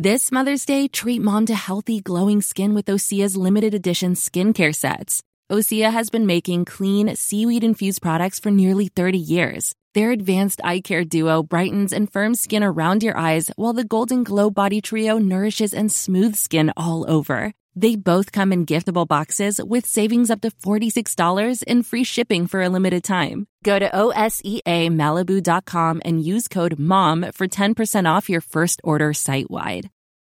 This Mother's Day, treat mom to healthy, glowing skin with Osea's limited edition skincare sets. Osea has been making clean, seaweed infused products for nearly 30 years. Their advanced eye care duo brightens and firms skin around your eyes, while the Golden Glow Body Trio nourishes and smooths skin all over. They both come in giftable boxes with savings up to $46 and free shipping for a limited time. Go to OSEAMalibu.com and use code MOM for 10% off your first order site wide.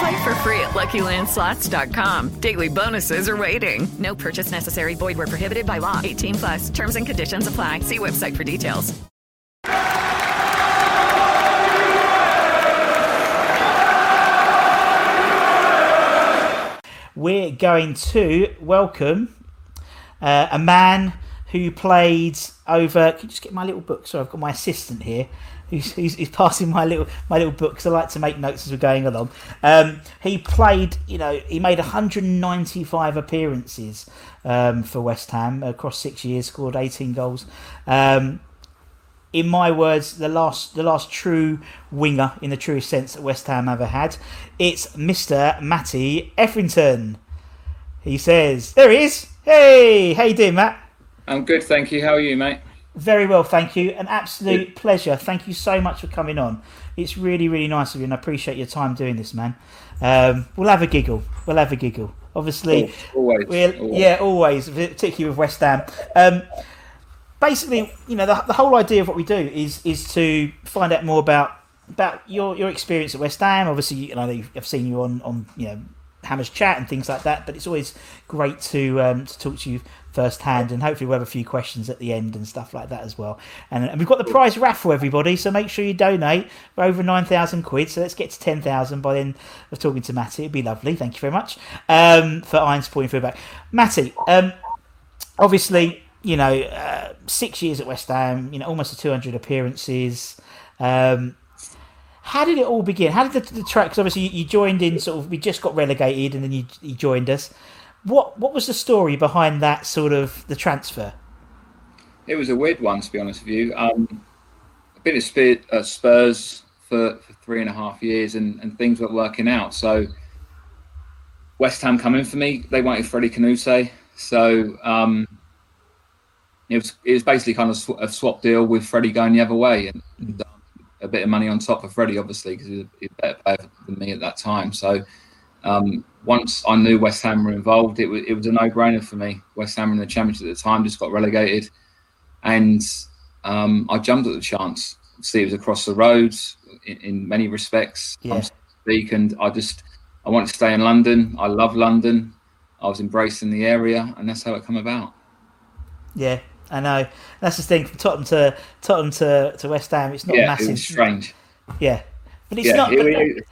Play for free at LuckyLandSlots.com. Daily bonuses are waiting. No purchase necessary. Void where prohibited by law. 18 plus. Terms and conditions apply. See website for details. We're going to welcome uh, a man who played over. Can you just get my little book? Sorry, I've got my assistant here. Who's passing my little my little book because I like to make notes as we're going along. Um, he played, you know, he made 195 appearances um, for West Ham across six years, scored 18 goals. Um, in my words, the last the last true winger in the truest sense that West Ham ever had. It's Mister Matty Etherington. He says, "There he is. Hey, how you doing, Matt?" I'm good, thank you. How are you, mate? Very well, thank you. An absolute pleasure. Thank you so much for coming on. It's really, really nice of you, and I appreciate your time doing this, man. Um, we'll have a giggle. We'll have a giggle. Obviously, always, we'll, always. yeah, always, particularly with West Ham. Um, basically, you know, the, the whole idea of what we do is is to find out more about about your your experience at West Ham. Obviously, you know, I've seen you on on you know Hammers chat and things like that. But it's always great to um, to talk to you firsthand, and hopefully we'll have a few questions at the end and stuff like that as well. And, and we've got the prize raffle, everybody. So make sure you donate. We're over nine thousand quid, so let's get to ten thousand by the end of talking to Matty. It'd be lovely. Thank you very much um, for Irons pointing feedback, Matty. Um, obviously, you know, uh, six years at West Ham. You know, almost two hundred appearances. Um, how did it all begin? How did the, the track? Because obviously you, you, joined in sort of. We just got relegated, and then you, you joined us. What what was the story behind that sort of the transfer? It was a weird one, to be honest with you. Um, I've been at Spurs for, for three and a half years, and, and things weren't working out. So West Ham come in for me. They wanted Freddie Kanouté, so um, it was it was basically kind of a swap deal with Freddie going the other way, and, and um, a bit of money on top of Freddie, obviously, because he was a better player than me at that time. So um, once I knew West Ham were involved, it was it was a no brainer for me. West Ham in the Championship at the time just got relegated, and um, I jumped at the chance. See, it was across the roads in, in many respects. Yeah. Speak, and I just I wanted to stay in London. I love London. I was embracing the area, and that's how it come about. Yeah, I know. That's the thing from Tottenham to Tottenham to, to West Ham. It's not yeah, massive. It strange. Yeah, but it's yeah, not. it- but- it-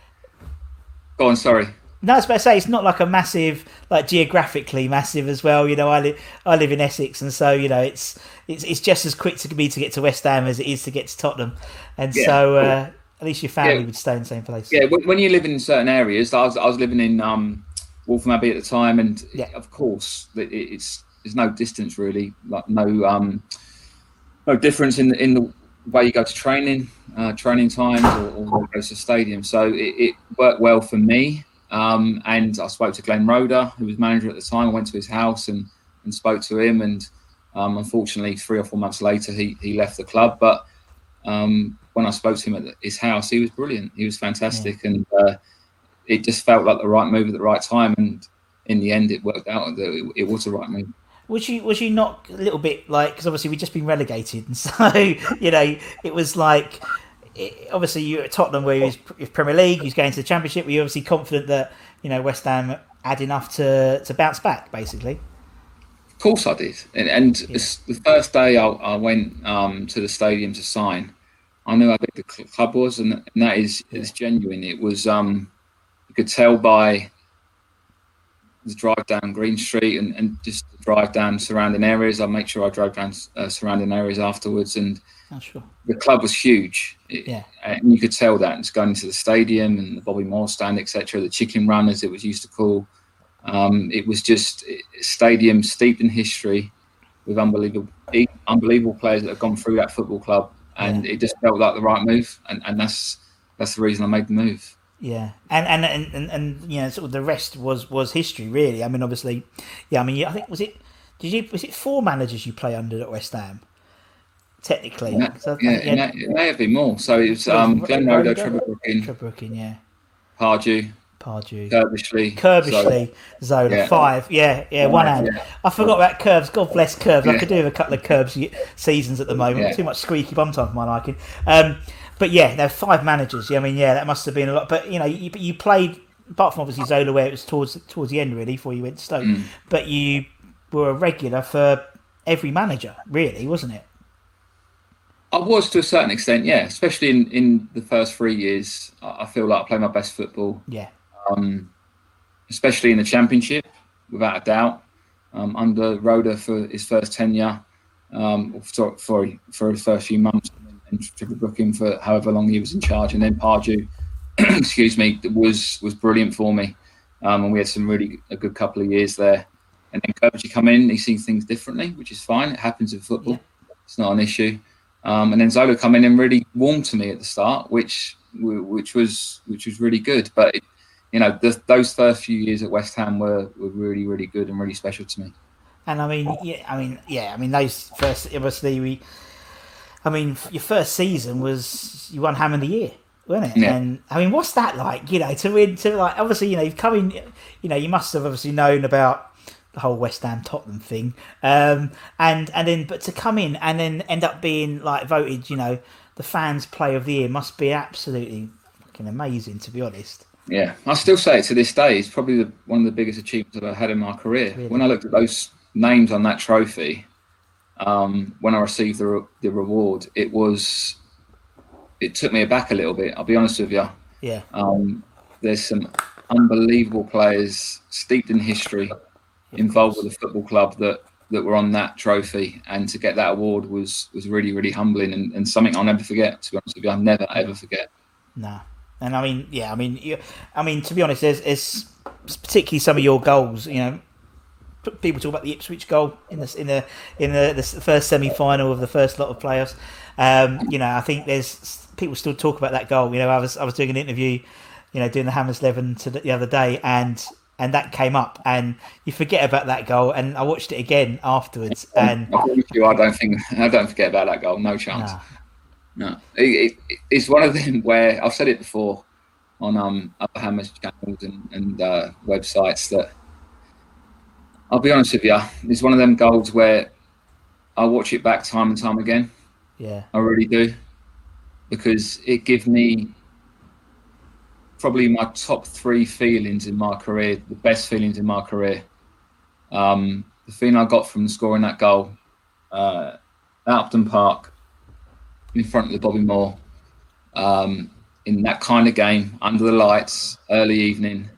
go on, sorry. No, I was about to say it's not like a massive, like geographically massive as well. You know, I live I live in Essex, and so you know it's it's it's just as quick to me to get to West Ham as it is to get to Tottenham, and Yeah, so cool. uh, at least your family Yeah. would stay in the same place. Yeah, when, you live in certain areas, I was I was living in um, Waltham Abbey at the time, and Yeah. of course, it, it's there's no distance really, like no um, no difference in the, in the way you go to training, uh, training times, or, or to the stadium. So it, it worked well for me. Um, and I spoke to Glenn Roeder, who was manager at the time. I went to his house and, and spoke to him. And um, unfortunately, three or four months later, he, he left the club. But um, when I spoke to him at his house, he was brilliant. He was fantastic. And uh, it just felt like the right move at the right time. And in the end, it worked out that it, it was the right move. was you was you not a little bit like because obviously we'd just been relegated, and so you know it was like it, obviously you're at Tottenham where was Premier League, he's going to the Championship. Were you obviously confident that you know West Ham had enough to to bounce back, basically? Of course I did, and, and yeah. the first day I, I went um, to the stadium to sign, I knew how big the club was, and, and that is is genuine. It was um, you could tell by the drive down Green Street and, and just drive down surrounding areas. I make sure I drove down uh, surrounding areas afterwards, and oh, sure. the club was huge. It, yeah, and you could tell that. It's going into the stadium and the Bobby Moore stand, etc. The Chicken Run, as it was used to call. Um, it was just a stadium steeped in history, with unbelievable, unbelievable players that have gone through that football club, and yeah. it just felt like the right move, and, and that's that's the reason I made the move. Yeah, and and, and and and you know, sort of the rest was was history, really. I mean, obviously, yeah. I mean, I think was it did you was it four managers you play under at West Ham? Technically, yeah, so yeah, it, may, it may have been more. So it was um, Glenn Roeder, Trevor Brooking, Trevor Brooking, yeah, Pardew, Pardew, Curbishley, Curbishley, Zola, yeah. five, yeah, yeah, one hand. Yeah. I forgot about Curbs. God bless Curbs. Yeah. I could do with a couple of Curbs seasons at the moment. Too much squeaky bum time for my liking. Um, but yeah, there are five managers. Yeah, I mean, yeah, that must have been a lot. But you know, you, you played apart from obviously Zola, where it was towards towards the end really before you went to Stoke. Mm. But you were a regular for every manager, really, wasn't it? I was to a certain extent, yeah. Especially in, in the first three years, I feel like I played my best football. Yeah. Um, especially in the championship, without a doubt. Um, under Roeder for his first tenure, um, for, for for his first few months, and then Trevor Brooking for however long he was in charge, and then Pardew, excuse me, was was brilliant for me, um, and we had some really a good couple of years there. And then Kovacic come in, he sees things differently, which is fine. It happens in football; yeah. it's not an issue. Um, and then Zola come in and really warmed to me at the start, which which was which was really good. But it, you know, the, those first few years at West Ham were, were really really good and really special to me. And I mean, yeah, I mean, yeah, I mean, those first obviously we I mean, your first season was you won Ham of the Year, wasn't it? Yeah. And I mean, what's that like? You know, to win to like obviously, you know, you've come in, you know, you must have obviously known about the whole West Ham Tottenham thing, um, and and then but to come in and then end up being like voted, you know, the fans' play of the year must be absolutely fucking amazing, to be honest. Yeah, I still say it to this day. It's probably the, one of the biggest achievements I've had in my career. Really? When I looked at those names on that trophy, um, when I received the, re- the reward, it was it took me aback a little bit. I'll be honest with you. Yeah. Um, there's some unbelievable players steeped in history involved with the football club that that were on that trophy, and to get that award was was really really humbling and, and something I'll never forget. To be honest with you, I'll never ever forget. Nah. And I mean, yeah, I mean, you, I mean, to be honest, there's, there's particularly some of your goals. You know, people talk about the Ipswich goal in the in the in the, the first semi final of the first lot of playoffs. Um, you know, I think there's people still talk about that goal. You know, I was I was doing an interview, you know, doing the Hammers the, the other day, and and that came up, and you forget about that goal. And I watched it again afterwards, and you, I don't think I don't forget about that goal. No chance. No, it, it, it's one of them where I've said it before on um other Hammers channels and, and uh, websites that I'll be honest with you, it's one of them goals where I watch it back time and time again. Yeah, I really do, because it gives me probably my top three feelings in my career, the best feelings in my career. Um, the feeling I got from scoring that goal uh, at Upton Park in front of the Bobby Moore um, in that kind of game under the lights, early evening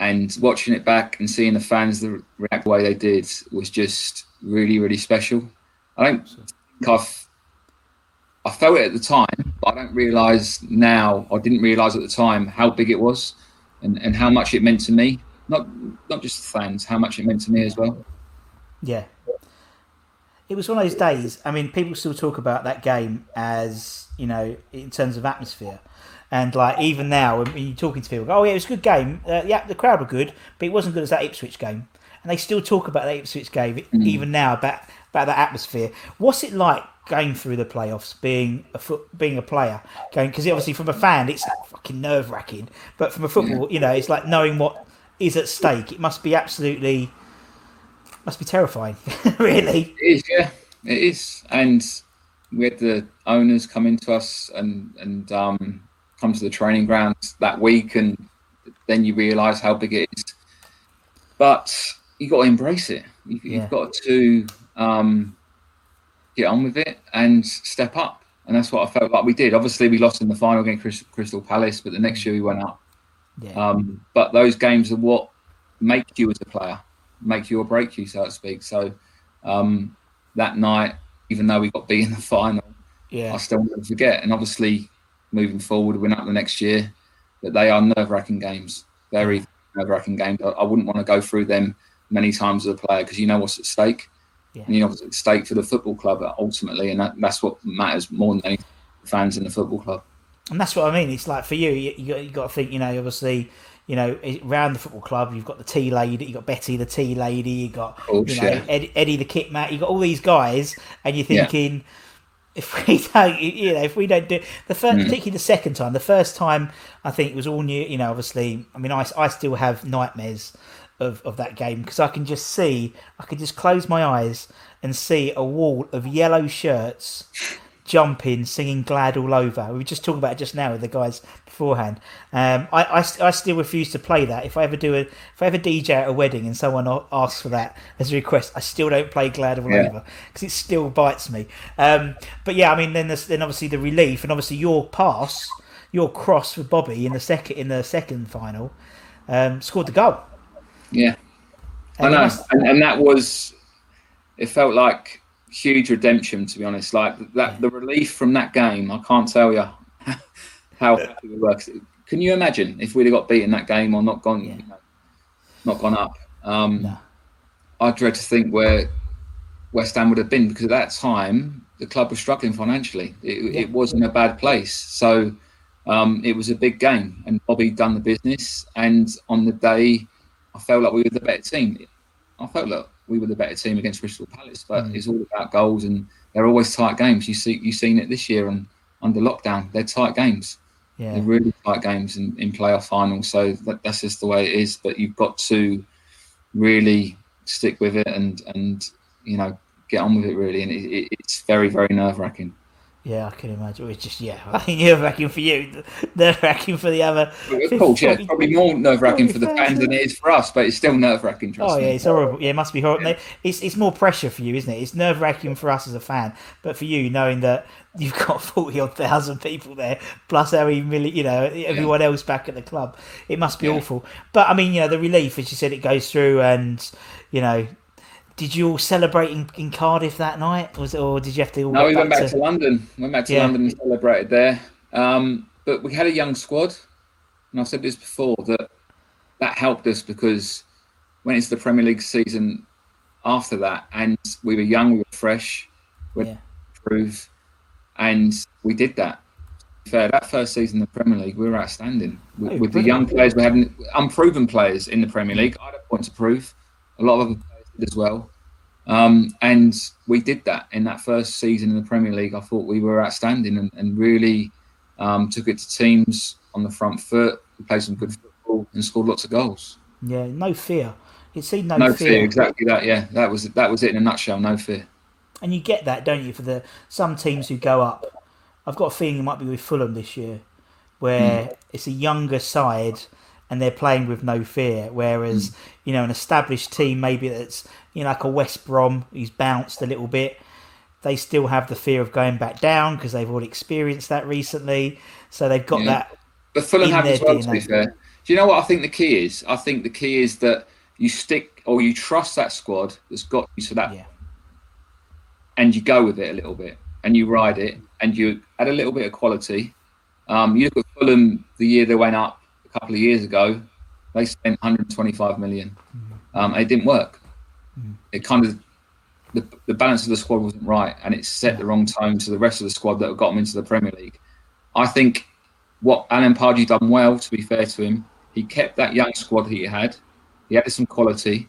and watching it back and seeing the fans react the way they did was just really, really special. I don't think I've, I felt it at the time, I don't realise now, I didn't realise at the time how big it was and, and how much it meant to me. Not not just the fans, how much it meant to me as well. Yeah. It was one of those days. I mean, people still talk about that game as, you know, in terms of atmosphere. And like even now, when you're talking to people, go, oh yeah, it was a good game. Uh, yeah, the crowd were good, but it wasn't good as that Ipswich game. And they still talk about that Ipswich game mm. even now about about that atmosphere. What's it like going through the playoffs, being a foot, being a player, going because obviously from a fan it's fucking nerve wracking, but from a football, you know, it's like knowing what is at stake. It must be absolutely must be terrifying, really. It is, yeah, it is. And we had the owners come into us and and um, come to the training grounds that week, and then you realise how big it is. But you got to embrace it. You've, Yeah. you've got to um, get on with it and step up. And that's what I felt like we did. Obviously, we lost in the final against Crystal Palace, but the next year we went up. Yeah. Um, but those games are what make you as a player, make you or break you, so to speak. So um, that night, even though we got beat in the final, yeah. I still won't forget. And obviously, moving forward, we went up the next year. But they are nerve-wracking games, very nerve-wracking games. I, I wouldn't want to go through them many times as a player because you know what's at stake. Yeah. And you know stake for the football club ultimately, and that, that's what matters more than anything. Fans in the football club. And that's what I mean. It's like for you, you, you, got, you got to think, you know, obviously, you know, around the football club, you've got the tea lady, you've got Betty the tea lady, you've got course, you know yeah. Ed, Eddie the kit mat, you got all these guys, and you're Yeah. thinking, if we don't, you know, if we don't do the first, Mm. particularly the second time, the first time, I think it was all new. You know, obviously, I mean, I, I still have nightmares of, of that game because I can just see, I can just close my eyes and see a wall of yellow shirts jumping, singing "Glad" all over. We were just talking about it just now with the guys beforehand. Um, I, I, I still refuse to play that. If I ever do a, if I ever DJ at a wedding and someone asks for that as a request, I still don't play "Glad" all Yeah. over because it still bites me. Um, but yeah, I mean, then there's then obviously the relief and obviously your pass, your cross for Bobby in the second in the second final, um, scored the goal. Yeah, I And it know, must- and, and that was. It felt like huge redemption, to be honest. Like that, the relief from that game. I can't tell you how happy we were. 'Cause Can you imagine if we'd have got beaten that game or not gone, Yeah. you know, not gone up? Um, No. I dread to think where West Ham would have been because at that time the club was struggling financially. It, it was in a bad place, so um, it was a big game, and Bobby done the business. And on the day, I felt like we were the better team. I felt like we were the better team against Crystal Palace, but Mm. it's all about goals, and they're always tight games. You see, you've seen it this year and under lockdown. They're tight games. yeah, They're really tight games in, in playoff finals. So that, that's just the way it is. But you've got to really stick with it and and you know get on with it really. And it, it, it's very very nerve wracking. Yeah, I can imagine. It's just yeah, I think nerve wracking for you, nerve wracking for the other. Of course, yeah, it's probably more nerve wracking for the fans than it is for us, but it's still nerve wracking. Oh me. yeah, it's horrible. Yeah, it must be horrible. It's it's more pressure for you, isn't it? It's nerve wracking for us as a fan, but for you, knowing that you've got forty odd thousand people there, plus every million, you know, everyone else back at the club, it must be Yeah. awful. But I mean, you know, the relief, as you said, it goes through, and you know, did you all celebrate in, in Cardiff that night, was or did you have to all No, we went back back to? to London. Went back to Yeah. London and celebrated there. Um, but we had a young squad, and I've said this before that that helped us because went into the Premier League season after that, and we were young, we were fresh, we Yeah. prove, and we did that. Fair, that first season in the Premier League, we were outstanding with, Oh, with the young players. We had unproven players in the Premier League. I had a point to prove. A lot of other players did as well. Um, and we did that in that first season in the Premier League. I thought we were outstanding and, and really um, took it to teams on the front foot. We played some good football and scored lots of goals. Yeah, no fear. It seemed no, No, fear. fear, exactly that. Yeah, that was that was it in a nutshell. No fear. And you get that, don't you, for the some teams who go up. I've got a feeling it might be with Fulham this year, where Hmm. it's a younger side and they're playing with no fear. Whereas, Hmm. you know, an established team, maybe that's, you know, like a West Brom who's bounced a little bit, they still have the fear of going back down because they've all experienced that recently. So they've got Yeah. that. But Fulham have as well, to be fair. Do you know what I think the key is? I think the key is that you stick or you trust that squad that's got you to that Yeah. and you go with it a little bit and you ride it and you add a little bit of quality. Um, you look at Fulham the year they went up couple of years ago, they spent 125 million. Um, it didn't work. It kind of the, the balance of the squad wasn't right, and it set the wrong tone to the rest of the squad that got them into the Premier League. I think what Alan Pardew done well, to be fair to him, he kept that young squad that he had. He had some quality,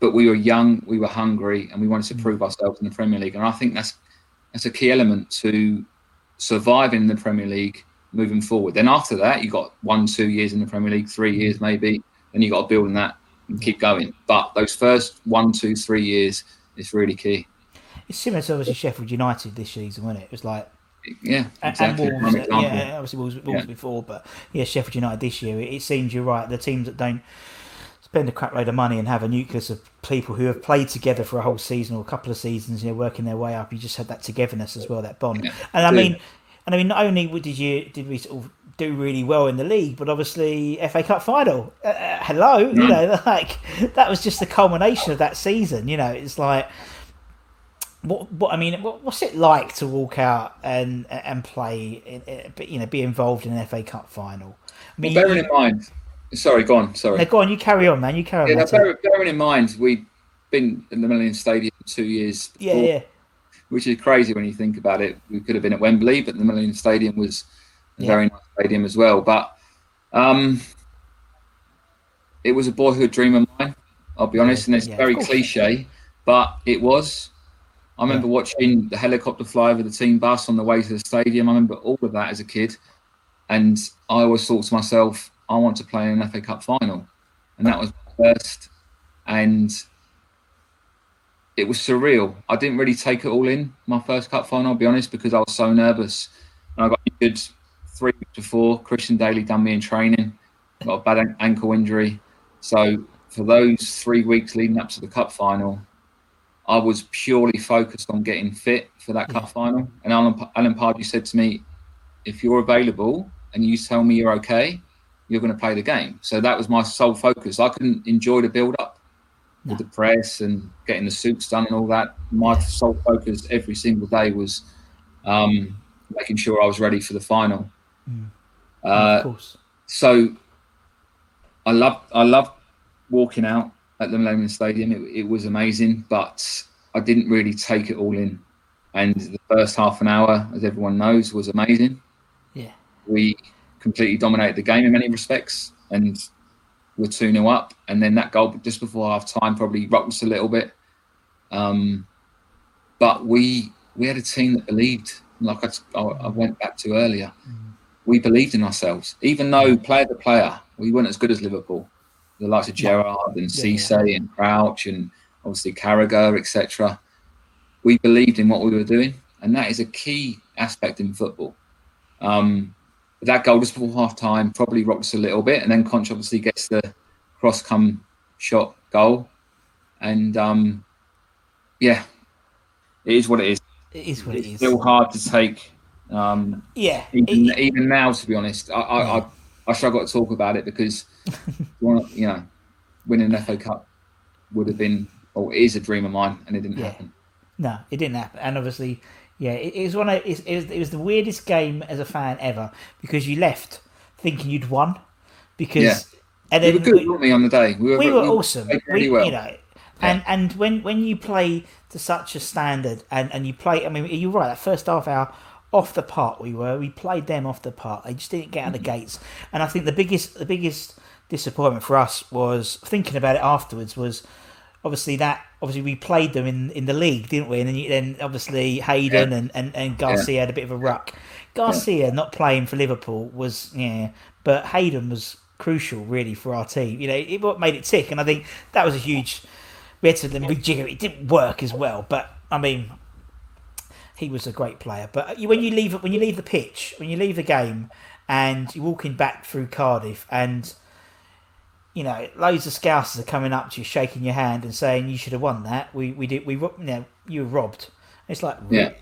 but we were young, we were hungry, and we wanted to prove ourselves in the Premier League. And I think that's that's a key element to surviving in the Premier League moving forward. Then after that, you've got one, two years in the Premier League, three years maybe. Then you've got to build on that and keep going. But those first one, two, three years is really key. It's similar to obviously Sheffield United this season, wasn't it? It was like Yeah, exactly. and Wolves, yeah, obviously Wolves, Wolves Yeah. before, but yeah, Sheffield United this year. It, seems you're right. The teams that don't spend a crap load of money and have a nucleus of people who have played together for a whole season or a couple of seasons, you know, working their way up. You just had that togetherness as well, that bond. Yeah, and I mean, and I mean, not only did you did we sort of do really well in the league, but obviously FA Cup final. Uh, uh, hello, you Mm. know, like that was just the culmination of that season. You know, it's like what, what I mean, what, what's it like to walk out and and play, in, in- you know, be involved in an FA Cup final? I mean, Bearing you, in mind, sorry, go on. Sorry. no, go on, you carry on, man. You carry on. Yeah, no, Matty. bear, bearing in mind, we've been in the Millennium Stadium two years, yeah, before, yeah, which is crazy when you think about it. We could have been at Wembley, but the Millennium Stadium was a Yeah. very nice stadium as well. But um, it was a boyhood dream of mine. I'll be honest, and it's yeah, very cliche, but it was. I remember watching the helicopter fly over the team bus on the way to the stadium. I remember all of that as a kid, and I always thought to myself, I want to play in an FA Cup final, and that was my first. And it was surreal. I didn't really take it all in my first cup final, I'll be honest, because I was so nervous. And I got injured three weeks before. Christian Dailly done me in training. Got a bad an- ankle injury. So for those three weeks leading up to the cup final, I was purely focused on getting fit for that cup mm. final. And Alan, Alan Pardew said to me, if you're available and you tell me you're okay, you're going to play the game. So that was my sole focus. I couldn't enjoy the build up with the press and getting the suits done and all that. My sole focus every single day was um, making sure I was ready for the final. Uh, of course. so I loved I loved walking out at the Millennium Stadium. It, it was amazing, but I didn't really take it all in. And the first half an hour, as everyone knows, was amazing. Yeah, We completely dominated the game in many respects, and we're two 0 up. And then that goal just before half time probably rocked us a little bit. Um, but we we had a team that believed, like I, I went back to earlier. We believed in ourselves, even though player to player, we weren't as good as Liverpool. The likes of Gerrard and Cisse and Crouch and obviously Carragher, etc. We believed in what we were doing, and that is a key aspect in football. Um, that goal just before half time probably rocked us a little bit, and then Conch obviously gets the cross come shot goal, and um, yeah, it is what it is. it is what it It's is. still hard to take. Um, yeah, even, it- even now, to be honest, I, I, I, I struggle to talk about it because you know, winning an FA Cup would have been or is a dream of mine, and it didn't Yeah. happen. No, it didn't happen. And obviously, yeah, it, it was one of it, it, was, it was the weirdest game as a fan ever because you left thinking you'd won because Yeah. and We then were good, we- weren't we, on the day? We were, we were awesome. We, really well. You know, and and when when you play to such a standard and and you play, I mean, you're right. That first half hour off the part we were. We played them off the part. They just didn't get out of the Mm-hmm. gates. And I think the biggest the biggest disappointment for us was thinking about it afterwards was obviously that obviously we played them in, in the league, didn't we? And then, you, then obviously Hayden Yeah. and, and, and Garcia had a bit of a ruck. Garcia not playing for Liverpool was yeah, but Hayden was crucial really for our team. You know, it what made it tick, and I think that was a huge. We had to then rejigger it. Didn't work as well, but I mean, he was a great player. But uh, you- when you leave when you leave the pitch, when you leave the game, and you're walking back through Cardiff, and you know, loads of scousers are coming up to you, shaking your hand and saying you should have won that. We we did we you know you were robbed. It's like Yeah.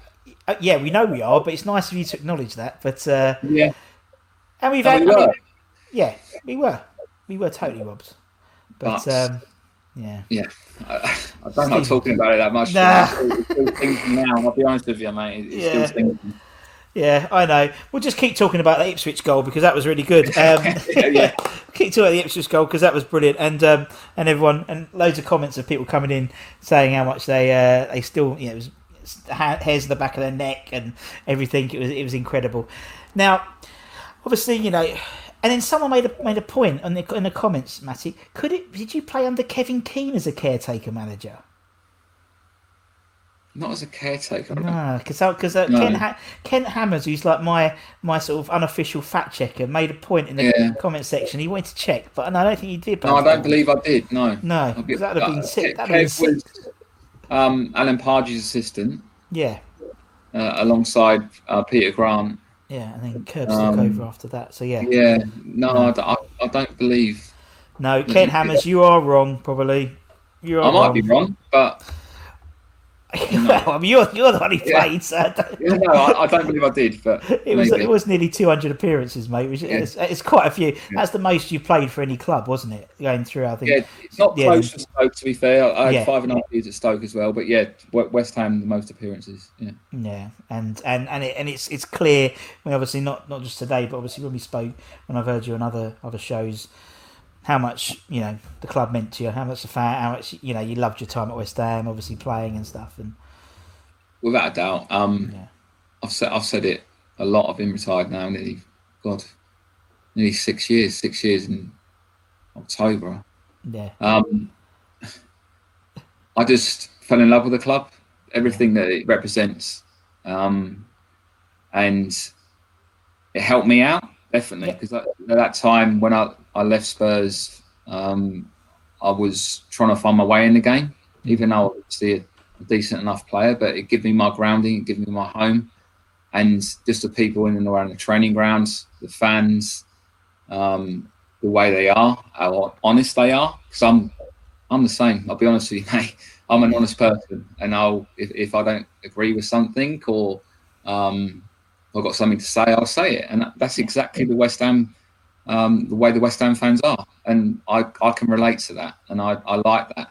uh, yeah, we know we are, but it's nice of you to acknowledge that. But uh, Yeah, and we've No, had, we I mean, were. yeah, we were, we were totally robbed. But, But- um, yeah, yeah. I, I don't like talking about it that much. Nah. It's still, it's still now. I'll be honest with you, mate. It's Yeah. still thinking. Yeah, I know. We'll just keep talking about the Ipswich goal because that was really good. Um, yeah. keep talking about the Ipswich goal because that was brilliant, and um, and everyone and loads of comments of people coming in saying how much they uh, they still you know it was hairs in the back of their neck and everything. It was it was incredible. Now, obviously, you know, and then someone made a made a point on the in the comments, Matty. Could it? Did you play under Kevin Keen as a caretaker manager? Not as a caretaker. I don't- No, because because uh, No. Ken, ha- Ken Hammers, who's like my my sort of unofficial fact checker, made a point in the Yeah. comment section. He wanted to check, but no, I don't think he did. No, I don't believe I did. No, No, be- that'd have been uh, sick. Kev been sick. was um, Alan Pardew's assistant Yeah, uh, alongside uh, Peter Grant. yeah, and then Curbs Um, took over after that. So yeah, Yeah, no, I don't believe. no, Ken Hammers, you are wrong. Probably you are. I might be wrong, but well, I mean, you're you're the one who Yeah. played, so I don't- yeah, no, I, I don't believe I did. But it was maybe. it was nearly 200 appearances, mate. Which Yeah. is, it's quite a few. That's the most you played for any club, wasn't it? Going through, I think. Yeah, it's not close to Stoke to be fair. I had five and a half years at Stoke as well, but yeah, West Ham the most appearances. Yeah, Yeah, and and and, it, and it's it's clear. I mean, obviously not not just today, but obviously when we spoke, when I've heard you on other other shows, how much you know the club meant to you, how much the fan, how much you know you loved your time at West Ham, obviously playing and stuff, and without a doubt. Um, Yeah. I've said I've said it a lot. I've been retired now, nearly God, nearly six years. Six years in October. yeah, Um, I just fell in love with the club, everything that it represents, um, and it helped me out definitely because at that time when I, I left Spurs, um, I was trying to find my way in the game, even though I was a, decent enough player, but it gave me my grounding, it gave me my home, and just the people in and around the training grounds, the fans, um, the way they are, how honest they are. Because I'm, I'm the same. I'll be honest with you, mate. I'm an honest person, and I'll if, if I don't agree with something or um, I've got something to say, I'll say it, and that, that's exactly the West Ham, um, the way the West Ham fans are, and I, I can relate to that, and I, I like that.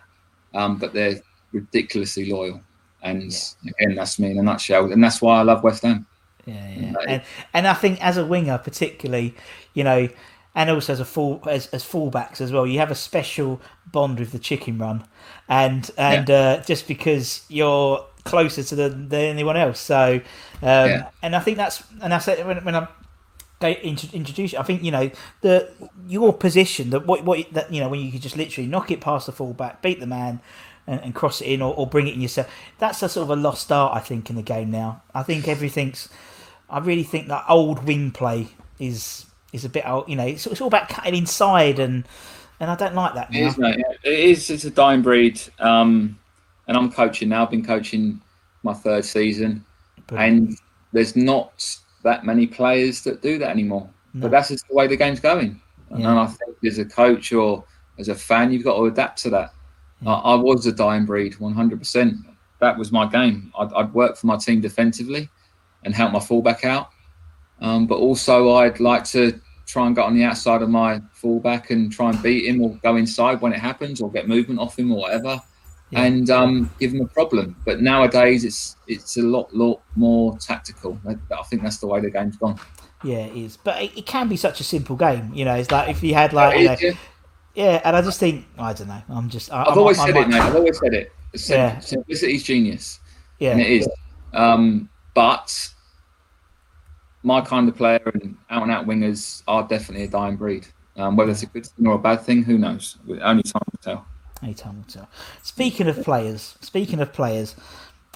Um, but they're ridiculously loyal, and again, that's me in a nutshell, and that's why I love West Ham. yeah, yeah. And and I think as a winger, particularly, you know, and also as a full as as fullbacks as well, you have a special bond with the chicken run, and and uh, just because you're closer to the than anyone else, so um, Yeah. and I think that's and I said when when I they int- introduce. I think you know the your position that what what that you know when you could just literally knock it past the fullback, beat the man, and, and cross it in or, or bring it in yourself. That's a sort of a lost art, I think, in the game now. I think everything's. I really think that old wing play is is a bit old. You know, it's, it's all about cutting inside and and I don't like that It now. is, mate. It is. It's a dying breed. Um, and I'm coaching now. I've been coaching my third season, Brilliant. and there's not that many players that do that anymore. But that's just the way the game's going. And Yeah. I think as a coach or as a fan, you've got to adapt to that. I, I was a dying breed, 100%. That was my game. I'd, I'd work for my team defensively and help my fullback out. Um, but also, I'd like to try and get on the outside of my fullback and try and beat him or go inside when it happens or get movement off him or whatever and um, give them a problem. But nowadays, it's it's a lot, lot more tactical. I, I think that's the way the game's gone. Yeah, it is. But it, it can be such a simple game. You know, it's like if you had like you know, yeah. yeah. And I just think I don't know. I'm just. I, I've I'm- always I said might- it, mate. I've always said it. Sim- Yeah. Simplicity's genius. Yeah, and it is. Um, but my kind of player and out and out wingers are definitely a dying breed. Um, whether it's a good thing or a bad thing, who knows? Only time will tell. Will tell. Speaking of players, speaking of players,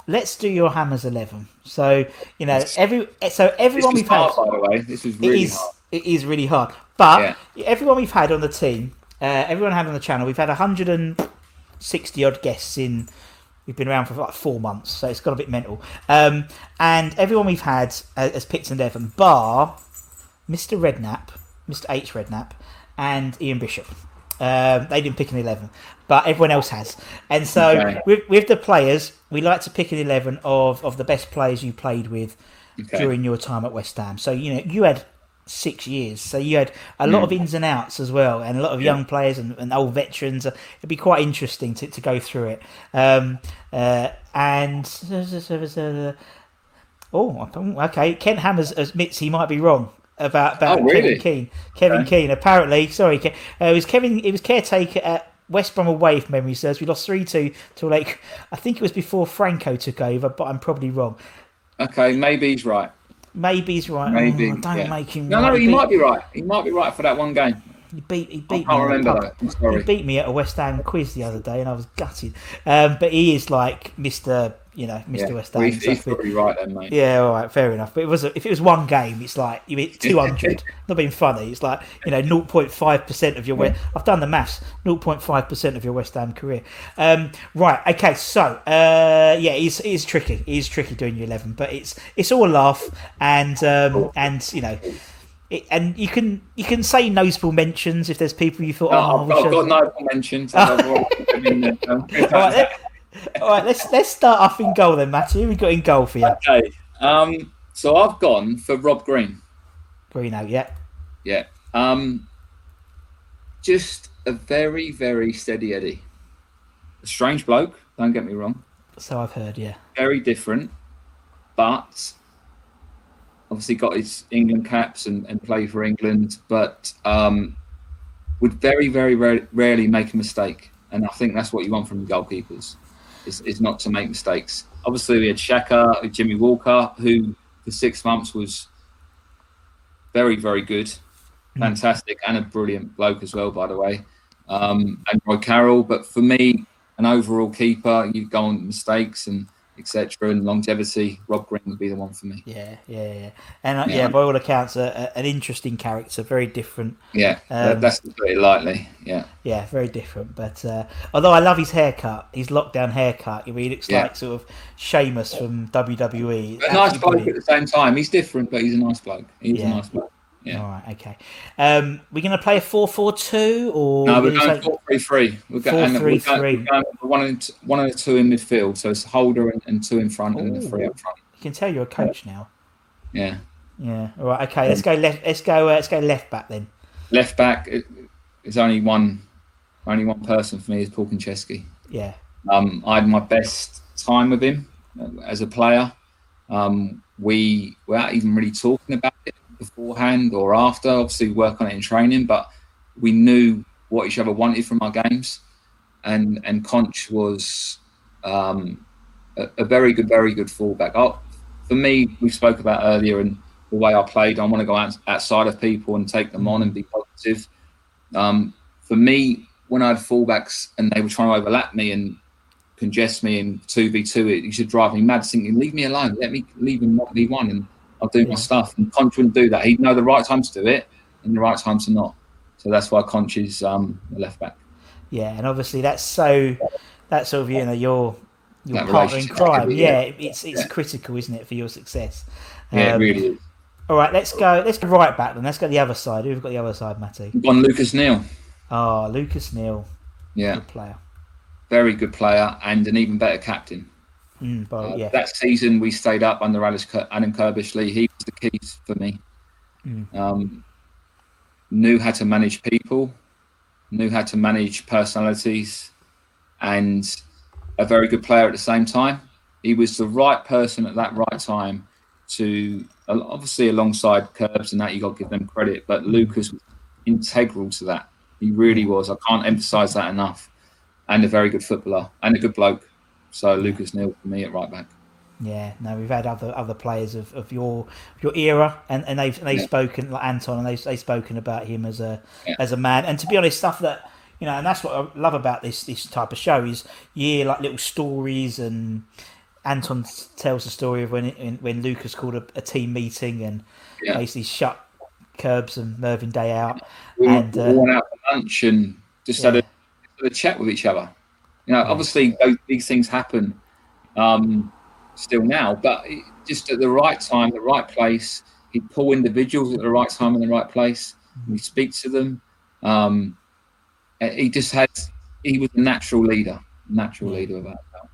let's do your Hammers eleven. So you know every so everyone we've had. by the way. This It really is. hard. It is really hard. But everyone we've had on the team, uh, everyone had on the channel, we've had 160 odd guests in. We've been around for like four months, so it's got a bit mental. Um, and everyone we've had uh, has picked an eleven, bar Mr. Redknapp, Mr. H Redknapp, and Ian Bishop. Um, they didn't pick an eleven, but everyone else has. And so Okay. with, with the players, we like to pick an eleven of, of the best players you played with Okay. during your time at West Ham. So you know you had six years, so you had a lot Hmm. of ins and outs as well, and a lot of young players and, and old veterans. It'd be quite interesting to, to go through it. Um, uh, and oh, okay, Kent Hammers admits he might be wrong about about Oh, really? Kevin Keen. Kevin Okay. Keen apparently, sorry, uh, it was Kevin. It was caretaker at. West Brom away, if memory serves. We lost 3 2 to like, I think it was before Franco took over, but I'm probably wrong. Okay, maybe he's right. Maybe he's right. Maybe. Oh, don't yeah. make him. No, right. no, he might be right. He might be right for that one game. He beat. He I beat me. can't the remember that. I'm He beat me at a West Ham quiz the other day, and I was gutted. Um, but he is like Mister you know, Mr. Yeah. West Ham. he's, he's probably right then, mate. yeah, all right, fair enough. But it was a, if it was one game, it's like you hit two hundred. not being funny, it's like you know, zero point five percent of your. West, I've done the maths. Zero point five percent of your West Ham career. Um, right. Okay. So uh, yeah, it's it's tricky. It is tricky doing your eleven, but it's it's all a laugh and um, and you know. It, and you can you can say notable mentions if there's people you thought. Oh, I I've, I've got no mentions. I've already put them in there, so- all right, all right, let's let's start off in goal then, Matthew. We got in goal for you. Okay. Um, so I've gone for Rob Green. Bruno, yeah, Yeah. Um, just a very, very steady Eddie. A strange bloke, don't get me wrong. so I've heard, yeah, Very different, but obviously got his England caps and, and play for England, but um, would very, very, very rarely make a mistake. And I think that's what you want from goalkeepers, is, is not to make mistakes. Obviously, we had Shaka, Jimmy Walker, who for six months was very, very good, fantastic, and a brilliant bloke as well, by the way. Um, and Roy Carroll, but for me, an overall keeper, you go on mistakes and etc. and longevity. Rob Green would be the one for me. yeah, yeah, yeah, and uh, yeah. Yeah. by all accounts, a, an interesting character, very different. Yeah, Um, that's it lightly. Yeah, Yeah, very different. But uh, although I love his haircut, his lockdown haircut, he looks Yeah. like sort of Sheamus from WWE. a nice bloke at the same time. He's different, but he's a nice bloke. He's Yeah. a nice bloke. Yeah. All right, okay. Um, we're going to play a four-four-two, or No, we're going say- four three three. We're going, and we're going, 4-3-3. we're going for one and t- one and two in midfield. So it's holder and, and two in front and the three up front. You can tell you're a coach now. Yeah. Yeah. All right. Okay. Let's go left. Let's go. Uh, let's go left back then. Left back. It's only one. Only one person for me is Paul Konchesky. Yeah. Um, I had my best time with him as a player. Um, we without even really talking about it beforehand or after. Obviously, work on it in training, but we knew what each other wanted from our games. And and Conch was um, a, a very good, very good fullback. Oh, for me, we spoke about earlier, and the way I played, I want to go out, outside of people and take them on and be positive. Um, for me, when I had fullbacks and they were trying to overlap me and congest me in two v two, it used to drive me mad. Thinking, leave me alone, let me leave him one v one, and I'll do my stuff. And Conch wouldn't do that. He'd know the right time to do it and the right time to not. So that's why Conch is um, the left back. Yeah. And obviously that's so. That's sort of you know your your That partner in crime. Yeah. yeah. It's it's critical, isn't it, for your success? Yeah, Um, it really is. All right. Let's go. Let's go right back then. Let's go the other side. Who've got the other side, Matty? On Lucas Neill, Oh, Lucas Neill, yeah, good player. very good player and an even better captain. Mm, but Uh, yeah. That season, we stayed up under Alice Cur- Adam Curbishley. He was the keys for me. Mm. Um, knew how to manage people, knew how to manage personalities, and a very good player at the same time. He was the right person at that right time to, obviously, alongside Curbs and that, you got to give them credit, but Lucas was integral to that. He really was. I can't emphasize that enough. And a very good footballer and a good bloke. So Lucas Neill for me at right back. Yeah, no, we've had other other players of, of your your era, and, and they've and they've Yeah. spoken like Anton, and they've they've spoken about him as a Yeah. as a man. And to be honest, stuff that you know, and that's what I love about this this type of show is you hear like little stories, and Anton tells the story of when it, when Lucas called a, a team meeting and Yeah. basically shut Curbs and Mervyn Day out, we, and we uh, went out for lunch and just had, a, had a chat with each other. You know, obviously those, these things happen um, still now, but just at the right time, the right place. He'd pull individuals at the right time in the right place. He speaks to them. Um, he just had. He was a natural leader. Natural leader about that.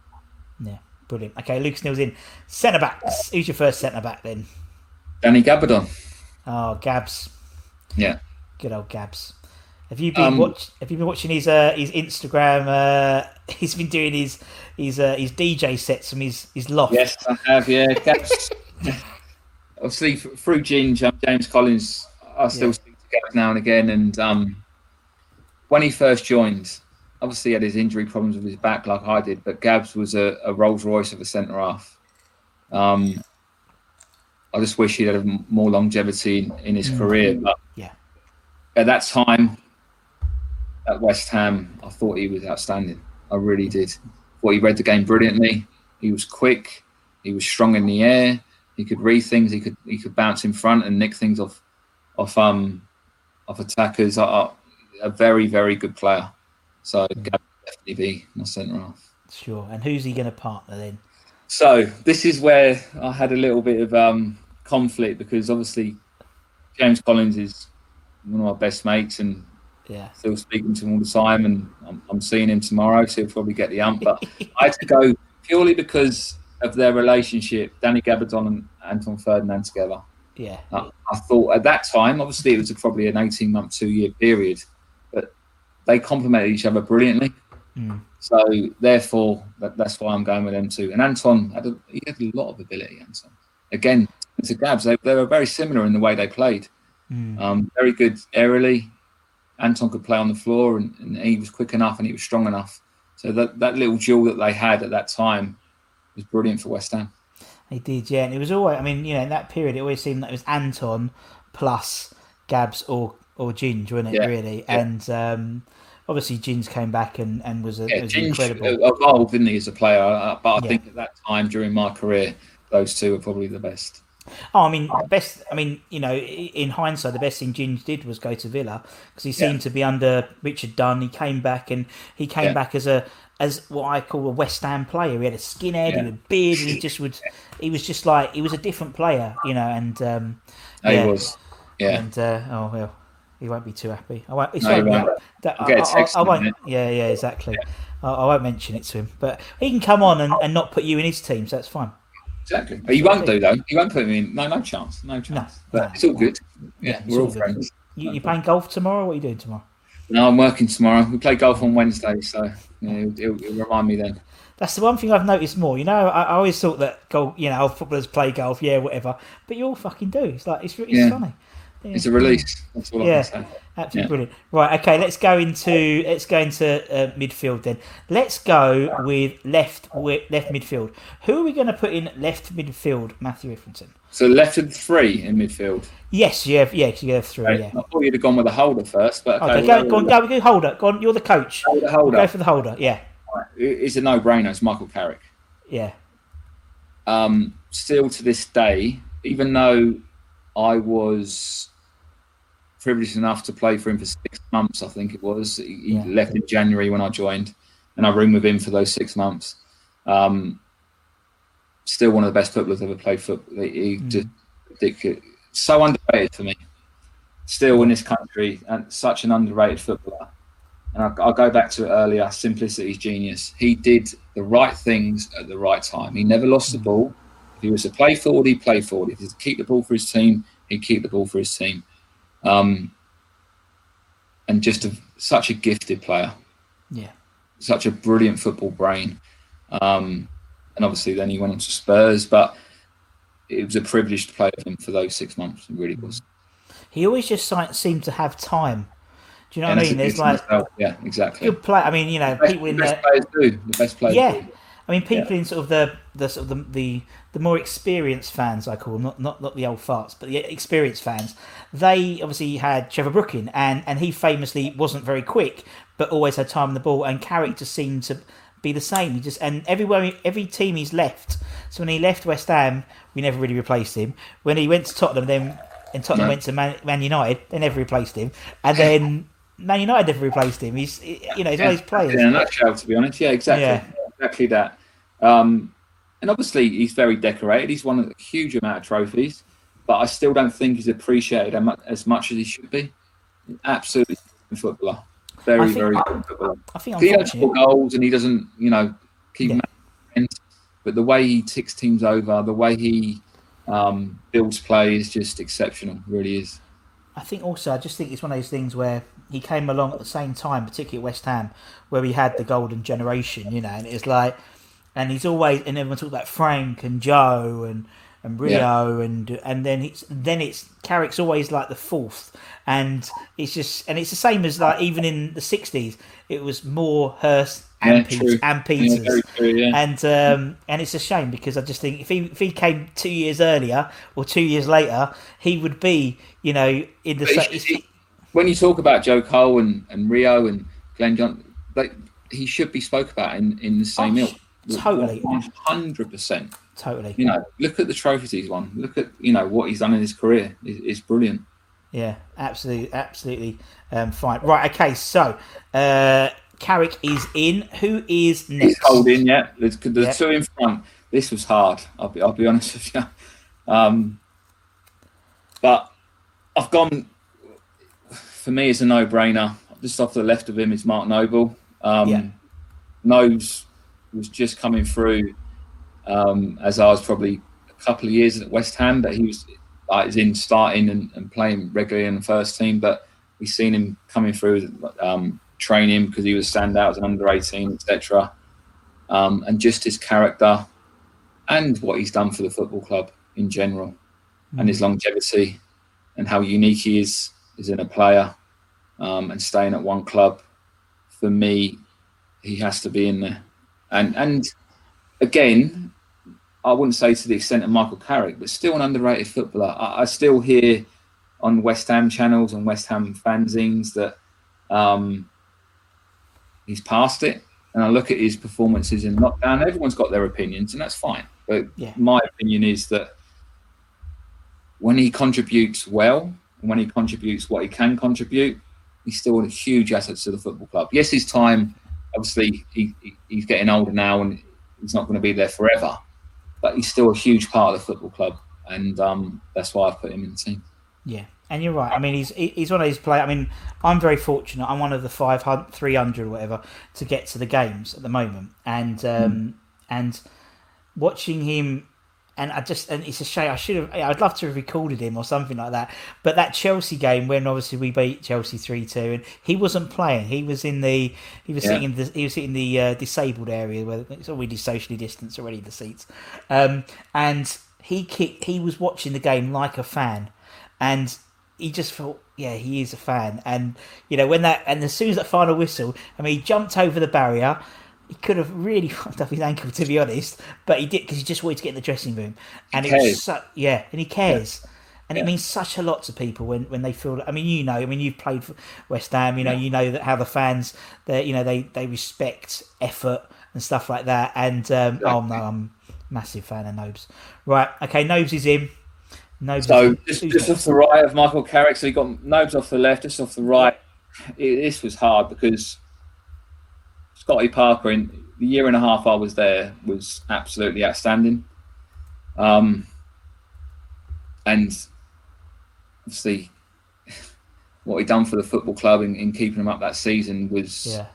yeah, brilliant. Okay, Lucas Neill's in centre backs. Who's your first centre back then? Danny Gabbidon. Oh, Gabs. Yeah. Good old Gabs. Have you been Um, watch? Have you been watching his uh, his Instagram? Uh, he's been doing his his uh, his DJ sets from his his loft. Yes, I have. Yeah. Obviously, through Ginge, um, James Collins, I still Yeah. speak to Gabs now and again. And um, when he first joined, obviously he had his injury problems with his back, like I did. But Gabs was a, a Rolls Royce of a centre half. Um, I just wish he'd had more longevity in, in his career. But Yeah. at that time, at West Ham, I thought he was outstanding. I really did. Thought he read the game brilliantly. He was quick. He was strong in the air. He could read things. He could he could bounce in front and nick things off off um off attackers. Uh, a very very good player. So Gab would definitely be my centre half. Sure. And who's he going to partner then? So this is where I had a little bit of um, conflict because obviously James Collins is one of my best mates and Yeah. still speaking to him all the time, and I'm, I'm seeing him tomorrow, so he'll probably get the ump. But I had to go purely because of their relationship, Danny Gabbidon and Anton Ferdinand together. Yeah. I, I thought at that time, obviously, it was probably an 18 month, two year period, but they complemented each other brilliantly. Mm. So therefore, that, that's why I'm going with them too. And Anton had a, he had a lot of ability. Anton, again, to Gabs, they, they were very similar in the way they played. Mm. Um, very good aerially. Anton could play on the floor, and, and he was quick enough and he was strong enough. So that that little duel that they had at that time was brilliant for West Ham. He did, yeah. And it was always, I mean, you know, in that period, it always seemed that it was Anton plus Gabs or or Ginge, wasn't it, Yeah, really? yeah. And um, obviously, Ginge came back and, and was, a, Yeah, was Ginge incredible. evolved, didn't he, as a player? Uh, But I think at that time during my career, those two were probably the best. Oh, I mean, best. I mean, you know, in hindsight, the best thing Ginge did was go to Villa because he seemed Yeah. to be under Richard Dunne. He came back and he came Yeah. back as a as what I call a West Ham player. He had a skinhead, he Yeah. had a beard, and he just would. He was just like he was a different player, you know. And um, No, yeah. He was. Yeah. And uh, oh well, he won't be too happy. I won't. It's No, he won't. yeah, that- I'll get a I- I- I won't. Yeah, yeah, exactly. I, I won't mention it to him, but he can come on and, and not put you in his team, so that's fine. Exactly. He won't do though. He won't put me in. No, no chance. No chance. but no. it's all good. Yeah, we're all all friends. You, you playing golf tomorrow? What are you doing tomorrow? No, I'm working tomorrow. We play golf on Wednesday, so yeah, it'll, it'll, it'll remind me then. That's the one thing I've noticed more. You know, I, I always thought that golf, you know, footballers play golf, yeah, whatever. But you all fucking do. It's like it's, it's Yeah. funny. Yeah. It's a release. That's all Yeah, I can say. absolutely Yeah. brilliant. Right, okay, let's go into let's go into uh, midfield then. Let's go with left wi- left midfield. Who are we going to put in left midfield? Matthew Etherington. So left of three in midfield. Yes, you have. Yeah, you have three. Okay. Yeah. I thought you'd have gone with a holder first, but okay, Okay, go, go on, go, go, holder. Go on, you're the coach. Holder, holder. Go for the holder. Yeah, It's a no-brainer. It's Michael Carrick. yeah, um, still to this day, even though I was privileged enough to play for him for six months, I think it was. He, Yeah. left in January when I joined, and I roomed with him for those six months. Um, still one of the best footballers ever played football. He, Mm. just ridiculous, so underrated for me. Still in this country, and such an underrated footballer. And I'll, I'll go back to it earlier. Simplicity is genius. He did the right things at the right time. He never lost the ball. If he was to play forward, he'd play forward. If he was to keep the ball for his team, he'd keep the ball for his team. Um, and just a, such a gifted player, yeah. such a brilliant football brain. Um, and obviously, then he went on to Spurs, but it was a privilege to play with him for those six months. It really was. He always just seemed to have time. Do you know And what I mean? There's like yeah, exactly. good play. I mean, you know, The best, people in the the best players do. The best players yeah. do. I mean, people in sort of the the sort of the, the the more experienced fans, I call them, not not not the old farts, but the experienced fans. They obviously had Trevor Brooking, and and he famously wasn't very quick, but always had time on the ball, and Carrick just seemed to be the same. He just and everywhere, every team he's left. So when he left West Ham, we never really replaced him. When he went to Tottenham, then and Tottenham No. went to Man, Man United, they never replaced him, and then. Man United never replaced him. He's, you know, he's one of players. In a nutshell, to be honest, yeah, exactly, Yeah. Exactly that. Um, and obviously, he's very decorated. He's won a huge amount of trophies, but I still don't think he's appreciated as much as he should be. Absolutely, footballer, I very, think- very good footballer. I think He score unfortunately, goals and he doesn't, you know, keep. Yeah. Yeah. But the way he ticks teams over, the way he um, builds play is just exceptional. Really is. I think also I just think it's one of those things where he came along at the same time, particularly at West Ham, where we had the golden generation, you know, and it's like, and he's always and everyone talks about Frank and Joe and and Rio and and then it's then it's Carrick's always like the fourth, and it's just and it's the same as like even in the sixties, it was more Hurst and Yeah, Peters and Yeah, Peters. very true, yeah. And um, and it's a shame because I just think if he if he came two years earlier or two years later, he would be you know in the But sa- he- it's- he- when you talk about Joe Cole and, and Rio and Glenn John, like he should be spoke about in, in the same Oh, ilk. Totally. hundred percent. Totally. You know, look at the trophies he's won. Look at you know what he's done in his career. It's, it's brilliant. Yeah, absolutely, absolutely um, fine. Right, okay, so uh, Carrick is in. Who is next? He's holding, yeah. There's the Yep. two in front. This was hard. I'll be, I'll be honest with you. Um, but I've gone. For me, it's a no-brainer. Just off the left of him is Mark Noble. Um, Yeah. Nobes was just coming through um, as I was probably a couple of years at West Ham, but he was like in starting and, and playing regularly in the first team. But we've seen him coming through um, training because he was standout as an under 18, etc. Um, and just his character and what he's done for the football club in general and his longevity and how unique he is as in a player um, and staying at one club. For me, he has to be in there. And and again, I wouldn't say to the extent of Michael Carrick, but still an underrated footballer. I, I still hear on West Ham channels and West Ham fanzines that um, he's past it. And I look at his performances in lockdown. Everyone's got their opinions, and that's fine. But Yeah. my opinion is that when he contributes well, when he contributes what he can contribute, he's still a huge asset to the football club. Yes, his time, obviously, he, he- he's getting older now and he's not going to be there forever, but he's still a huge part of the football club. And um, that's why I've put him in the team. Yeah, and you're right. I mean, he's he's one of these players. I mean, I'm very fortunate. I'm one of the 500, 300 or whatever to get to the games at the moment, and um, and watching him. And I just and it's a shame. I should have. I'd love to have recorded him or something like that. But that Chelsea game when obviously we beat Chelsea three two, and he wasn't playing. He was in the. He was Yeah. sitting in the. He was sitting in the uh, disabled area where it's already socially distanced already the seats, um, and he kicked. He was watching the game like a fan, and he just felt, yeah, he is a fan. And you know when that and as soon as that final whistle, I mean, he jumped over the barrier. He could have really fucked up his ankle, to be honest, but he did because he just wanted to get in the dressing room, and it was cares. so, yeah, and he cares. And it means such a lot to people when, when they feel. I mean, you know, I mean, you've played for West Ham. You know, you know that how the fans, they you know, they they respect effort and stuff like that. And um, oh no, I'm a massive fan of Nobes. Right, okay, Nobes is in. Nobes. So is just, just off the right of Michael Carrick, so he got Nobes off the left, just off the right. It, this was hard because Scotty Parker in the year and a half I was there was absolutely outstanding. Um, and obviously, what he done for the football club in, in keeping him up that season was yeah.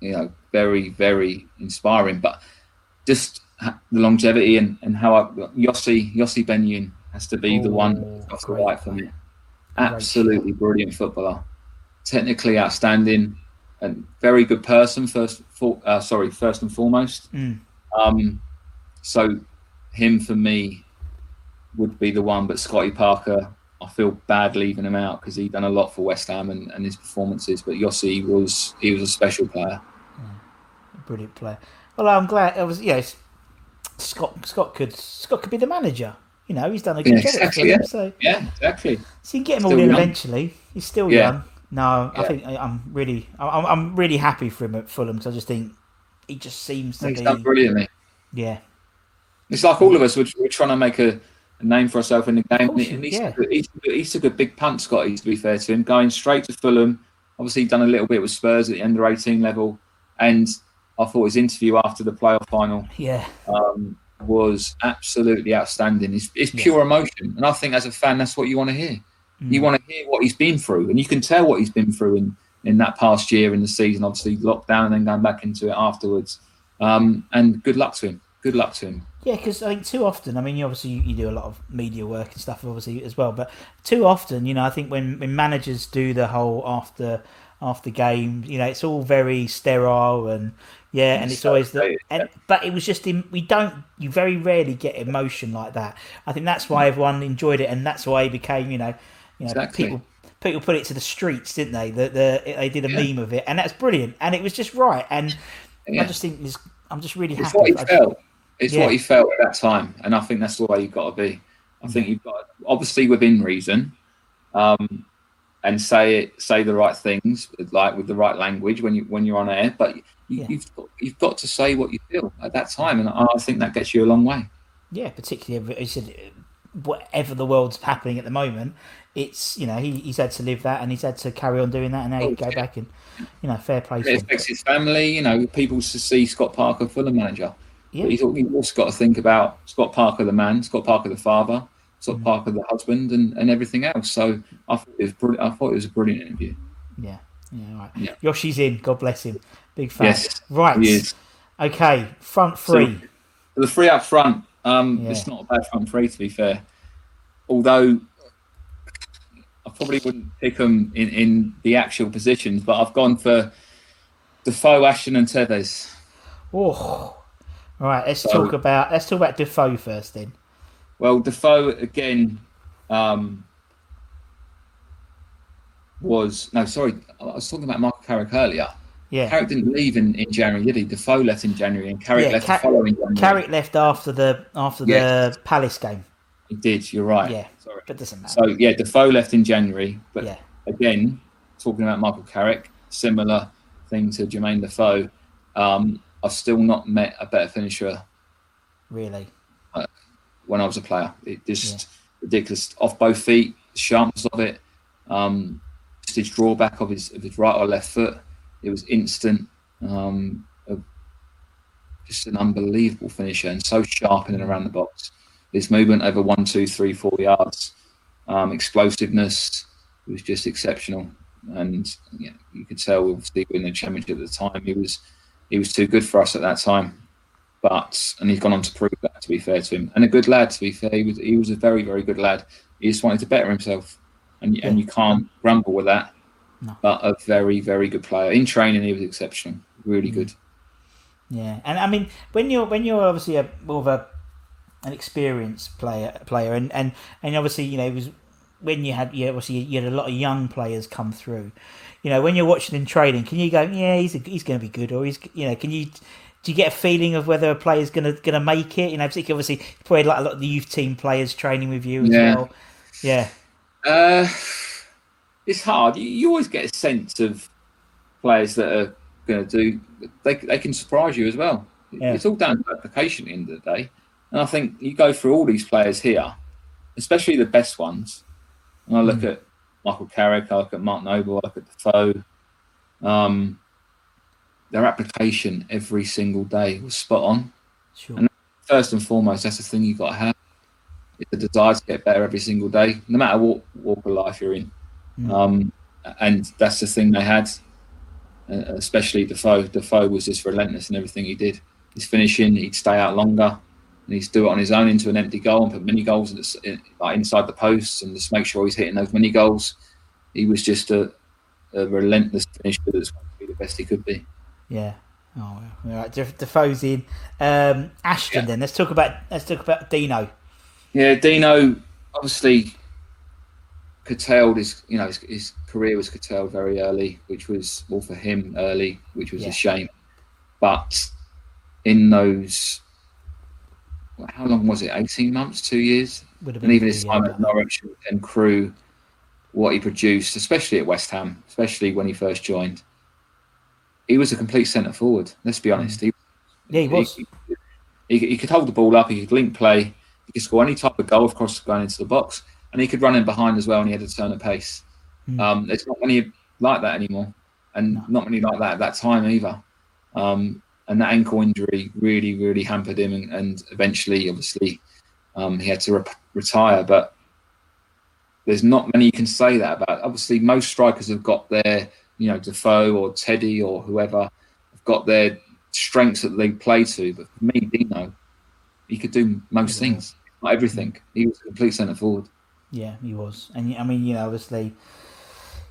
you know, very, very inspiring. But just the longevity and, and how I, Yossi, Yossi Benayoun has to be the one the right for me. Absolutely brilliant footballer. Technically outstanding and very good person, first, for, uh, sorry, first and foremost. Mm. Um, so him for me would be the one, but Scotty Parker, I feel bad leaving him out because he done a lot for West Ham and, and his performances. But Yossi was he was a special player. brilliant player. Well, I'm glad. I was. Yeah, it's- Scott. Scott could. Scott could be the manager. You know, he's done a good Yeah, job. exactly, yeah. So, Yeah, exactly. so you can get him Still all in young. eventually. He's still Yeah. young. No, I think I- I'm really. I'm, I'm really happy for him at Fulham because I just think he just seems to He's be. done brilliantly. Yeah, It's like all of us. We're, we're trying to make a, a name for ourselves in the game. course And you- he, yeah. took, he, took, he took a big punt, Scotty. To be fair to him, going straight to Fulham. Obviously, he'd done a little bit with Spurs at the under eighteen level, and I thought his interview after the playoff final yeah, um, was absolutely outstanding. It's, it's pure emotion, and I think as a fan, that's what you want to hear. You want to hear what he's been through, and you can tell what he's been through in in that past year in the season. Obviously, lockdown and then going back into it afterwards. Um, and good luck to him. Good luck to him. yeah. Because I think too often. I mean, you obviously you, do a lot of media work and stuff, obviously as well. But too often, you know, I think when, when managers do the whole after after game, you know, it's all very sterile and yeah, and it's always the and but it was just in we don't you very rarely get emotion like that. I think that's why everyone enjoyed it, and that's why it became you know, you know, Exactly. people people put it to the streets, didn't they? The, the they did a Yeah. meme of it, and that's brilliant, and it was just right. And I just think this, I'm just really It's happy. what he I- felt. It's Yeah. what he felt at that time, and I think that's the way you've got to be. I think you've got obviously within reason, um, and say it, say the right things, like with the right language when you when you're on air. But You, Yeah. You've got, you've got to say what you feel at that time, and I I think that gets you a long way. Yeah, particularly he said whatever the world's happening at the moment, it's you know he, he's had to live that and he's had to carry on doing that and now he go back and you know fair play It affects his family. You know, people to see Scott Parker, Fulham manager. Yeah. But he's, you've also got to think about Scott Parker, the man, Scott Parker, the father, Scott Mm. Parker, the husband, and, and everything else. So I thought it was brilliant. I thought it was a brilliant interview. Yeah, yeah, right. Yeah. Yossi's in. God bless him. Big fan. Yes, right. Okay, front three. The three up front, um, Yeah. it's not a bad front three to be fair. Although I probably wouldn't pick them in, in the actual positions, but I've gone for Defoe, Ashton, and Tevez. Oh, all right. Let's So- talk about let's talk about Defoe first. Then. Well, Defoe again um, was no, sorry, I was talking about Michael Carrick earlier. Yeah. Carrick didn't leave in, in January, did he? Defoe left in January, and Carrick yeah, left Car- the following January. Carrick left after the after Yes. the Palace game. He did. You're right. Yeah, Sorry. but doesn't matter. So yeah, Defoe left in January, but Yeah. again, talking about Michael Carrick, similar thing to Jermaine Defoe. Um, I've still not met a better finisher really. when I was a player. It just ridiculous off both feet, the sharpness of it, um, just his drawback of his of his right or left foot. It was instant. Um, just an unbelievable finisher and so sharp in and around the box. His movement over one, two, three, four yards, um, explosiveness was just exceptional. And yeah, you could tell obviously in the championship at the time he was he was too good for us at that time. But and he's gone on to prove that to be fair to him. And a good lad to be fair. He was he was a very very good lad. He just wanted to better himself. And and you can't grumble with that. No. but a very very good player. In training he was exceptional. Really good. Yeah, and I mean when you're when you're obviously a more of a an experienced player player, and and and obviously you know it was when you had you obviously you had a lot of young players come through. You know when you're watching in training, can you go, yeah, he's a, he's going to be good, or he's you know can you do you get a feeling of whether a player's going to going to make it? You know, particularly obviously probably like a lot of the youth team players training with you as Yeah. well. Yeah, Uh, it's hard. You, you always get a sense of players that are going to do. They they can surprise you as well. Yeah. It's all down to application at the end of the day. And I think you go through all these players here, especially the best ones. And I look Mm. at Michael Carrick, I look at Mark Noble, I look at Defoe. Um, their application every single day was spot on. sure. And first and foremost, that's the thing you've got to have. It's the desire to get better every single day, no matter what walk of life you're in. Um, and that's the thing they had, uh, especially Defoe. Defoe was just relentless in everything he did. His finishing, he'd stay out longer, and he'd do it on his own into an empty goal and put mini goals in like inside the posts and just make sure he's hitting those mini goals. He was just a, a relentless finisher that's going to be the best he could be. Yeah. Oh, all right. Def- Defoe's in. Um, Ashton. Yeah. Then let's talk about let's talk about Dino. Yeah, Dino obviously curtailed his, you know, his, his career was curtailed very early, which was well for him early, which was Yeah. a shame. But in those, how long was it? Eighteen months, two years, Would have and even his time at Norwich and Crewe, what he produced, especially at West Ham, especially when he first joined, he was a complete centre forward. Let's be honest. He, Yeah, he was. He, he, he could hold the ball up. He could link play. He could score any type of goal, of course, going into the box, and he could run in behind as well. And he had a turn of pace. Um, there's not many like that anymore, and not many like that at that time either. Um, and that ankle injury really, really hampered him, and, and eventually, obviously, um, he had to re- retire. But there's not many you can say that about. Obviously, most strikers have got their, you know, Defoe or Teddy or whoever have got their strengths that they play to. But for me, Dino, he could do most things, not everything. He was a complete centre forward. Yeah, he was, and I mean, you know, obviously,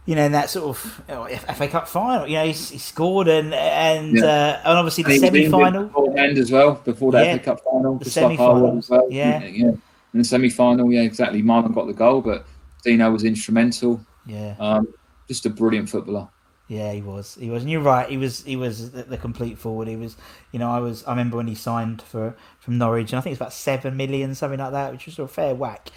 you know, in that sort of oh, FA Cup final, you know, he, he scored and and Yeah. uh, and obviously the And he was semi final. beforehand as well before that Yeah, FA Cup final. the Harewood semi-finals, as well. yeah. yeah. In the semi final, yeah, exactly. Marlon got the goal, but Dino was instrumental. Yeah, Um, just a brilliant footballer. yeah, he was, he was, and you're right, he was, he was the, the complete forward. He was, you know, I was, I remember when he signed for from Norwich, and I think it's about seven million, something like that, which was a fair whack.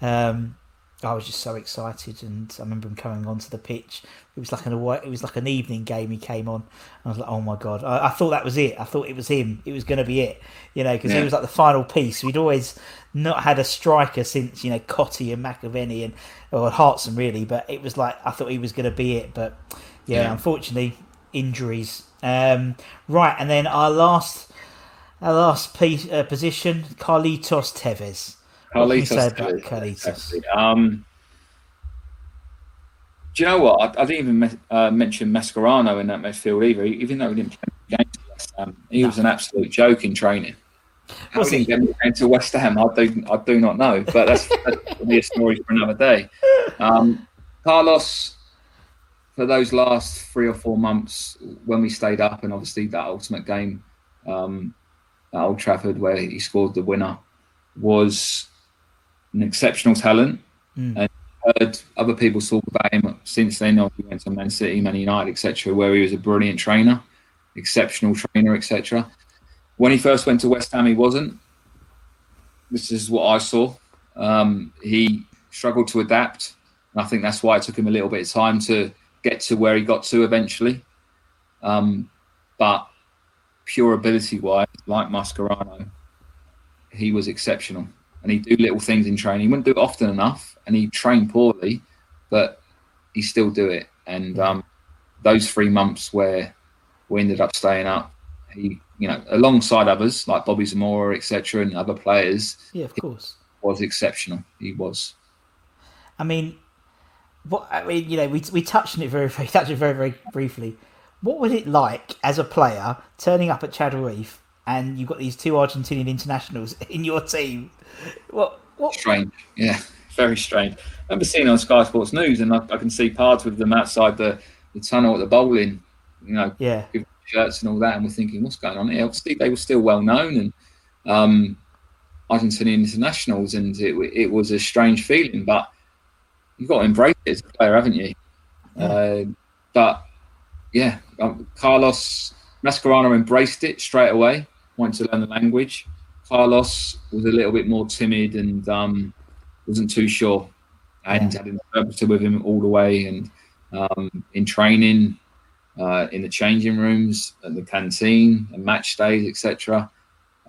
Um, I was just so excited, and I remember him coming onto the pitch. It was like an it was like an evening game. He came on, I was like, oh my god! I, I thought that was it. I thought it was him. It was going to be it, you know, because yeah. he was like the final piece. We'd always not had a striker since you know Cottee and McAvenny and or Hartson really, but it was like I thought he was going to be it. But yeah, yeah. unfortunately, injuries. Um, right, and then our last our last piece, uh, position, Carlitos Tevez. Carlitos. Carlitos. Um, do you know what? I, I didn't even me- uh, mention Mascherano in that midfield either, even though he didn't play games. Um, he no. was an absolute joke in training. How was he get into West Ham? I do, I do not know, but that's, that's be a story for another day. Um, Carlos, for those last three or four months when we stayed up, and obviously that ultimate game um, at Old Trafford where he scored the winner, was an exceptional talent, mm. and heard other people talk about him since then. He went to Man City, Man United, etc., where he was a brilliant trainer, exceptional trainer, etc. When he first went to West Ham, he wasn't. This is what I saw. Um, he struggled to adapt, and I think that's why it took him a little bit of time to get to where he got to eventually. Um, but pure ability wise, like Mascherano, he was exceptional and he'd do little things in training. He wouldn't do it often enough, and he'd train poorly, but he still do it. And um, those three months where we ended up staying up, he, you know, alongside others like Bobby Zamora, etc., and other players, yeah, of course, was exceptional. He was. I mean, what I mean, you know, we we touched on it very, very touched it very, very briefly. What was it like as a player turning up at Chadwell Heath and you've got these two Argentinian internationals in your team. What? What? Strange. Yeah, very strange. I remember seeing on Sky Sports News, and I, I can see parts with them outside the, the tunnel at the Boleyn. You know, yeah, shirts and all that, and we're thinking, what's going on here? Obviously, they were still well known and um, Argentinian internationals, and it, it was a strange feeling, but you've got to embrace it as a player, haven't you? Yeah. Uh, but yeah, um, Carlos Mascherano embraced it straight away wanted to learn the language. Carlos was a little bit more timid and um, wasn't too sure. And yeah. had an interpreter with him all the way, and um, in training, uh, in the changing rooms, at the canteen, and match days, etc.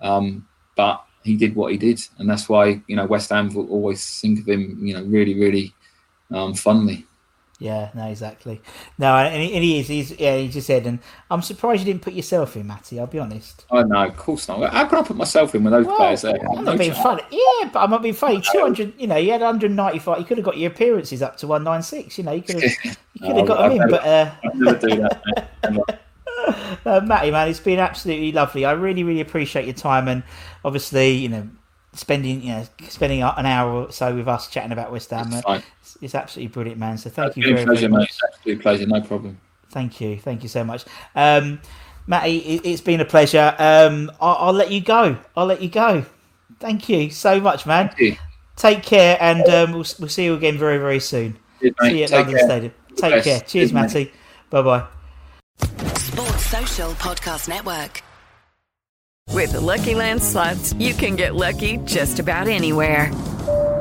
Um, but he did what he did, and that's why you know West Ham will always think of him, you know, really, really um, fondly. Yeah, no, exactly. No, and he, and he is. He's yeah. He just said, and I'm surprised you didn't put yourself in, Matty. I'll be honest. Oh no, of course not. How can I put myself in with those well, players there? I'm not being funny. Yeah, but I'm not being funny. Two hundred. You know, you had 195. You could have got your appearances up to 196. You know, you could have. You could have oh, got them in, but. Uh... I'd never do that. uh, Matty, man, it's been absolutely lovely. I really, really appreciate your time, and obviously, you know, spending you know spending an hour or so with us chatting about West Ham. It's, it's, absolutely brilliant, man. So thank That's you very, pleasure, very much. Mate. Absolute pleasure, no problem. Thank you, thank you so much, um, Matty. It, has been a pleasure. Um, I'll, I'll, let you go. I'll let you go. Thank you so much, man. Take care, and um, we'll, we'll see you again very very soon. Cheers, see you at Take London care. Stadium. Take care. Cheers, Cheers Matty. Bye bye. Sports Social Podcast Network. With the Lucky Land slots, you can get lucky just about anywhere.